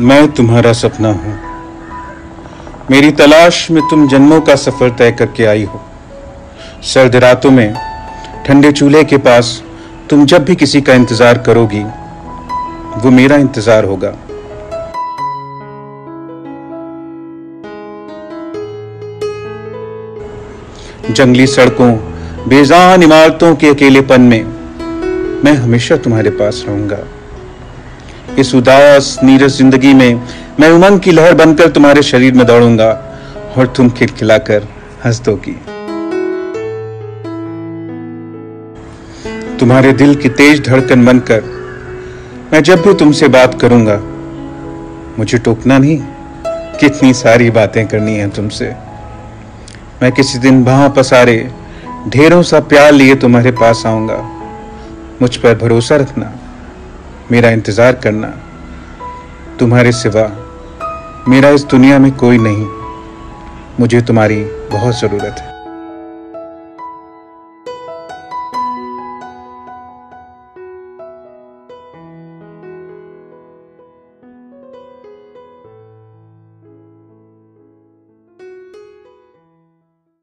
मैं तुम्हारा सपना हूँ। मेरी तलाश में तुम जन्मों का सफ़र तय करके आई हो। सर्द रातों में, ठंडे चूल्हे के पास, तुम जब भी किसी का इंतज़ार करोगी, वो मेरा इंतज़ार होगा। जंगली सड़कों, बेजान इमारतों के अकेलेपन में, मैं हमेशा तुम्हारे पास रहूँगा। इस उदास, नीरस ज़िंदगी में मैं उमंग की लहर बनकर तुम्हारे शरीर में दौड़ूँगा और तुम खिलखिलाकर हंस दोगी तुम्हारे दिल की तेज धड़कन बनकर मैं जब भी तुमसे बात करूँगा, मुझे टोकना नहीं कितनी सारी बातें करनी है तुमसे। मैं किसी दिन वहाँ पसारे, ढेरों सा प्यार लिए तुम्हारे पास आऊँगा। मुझ पर भरोसा रखना। मेरा इंतज़ार करना तुम्हारे सिवा मेरा इस दुनिया में कोई नहीं। मुझे तुम्हारी बहुत ज़रूरत है।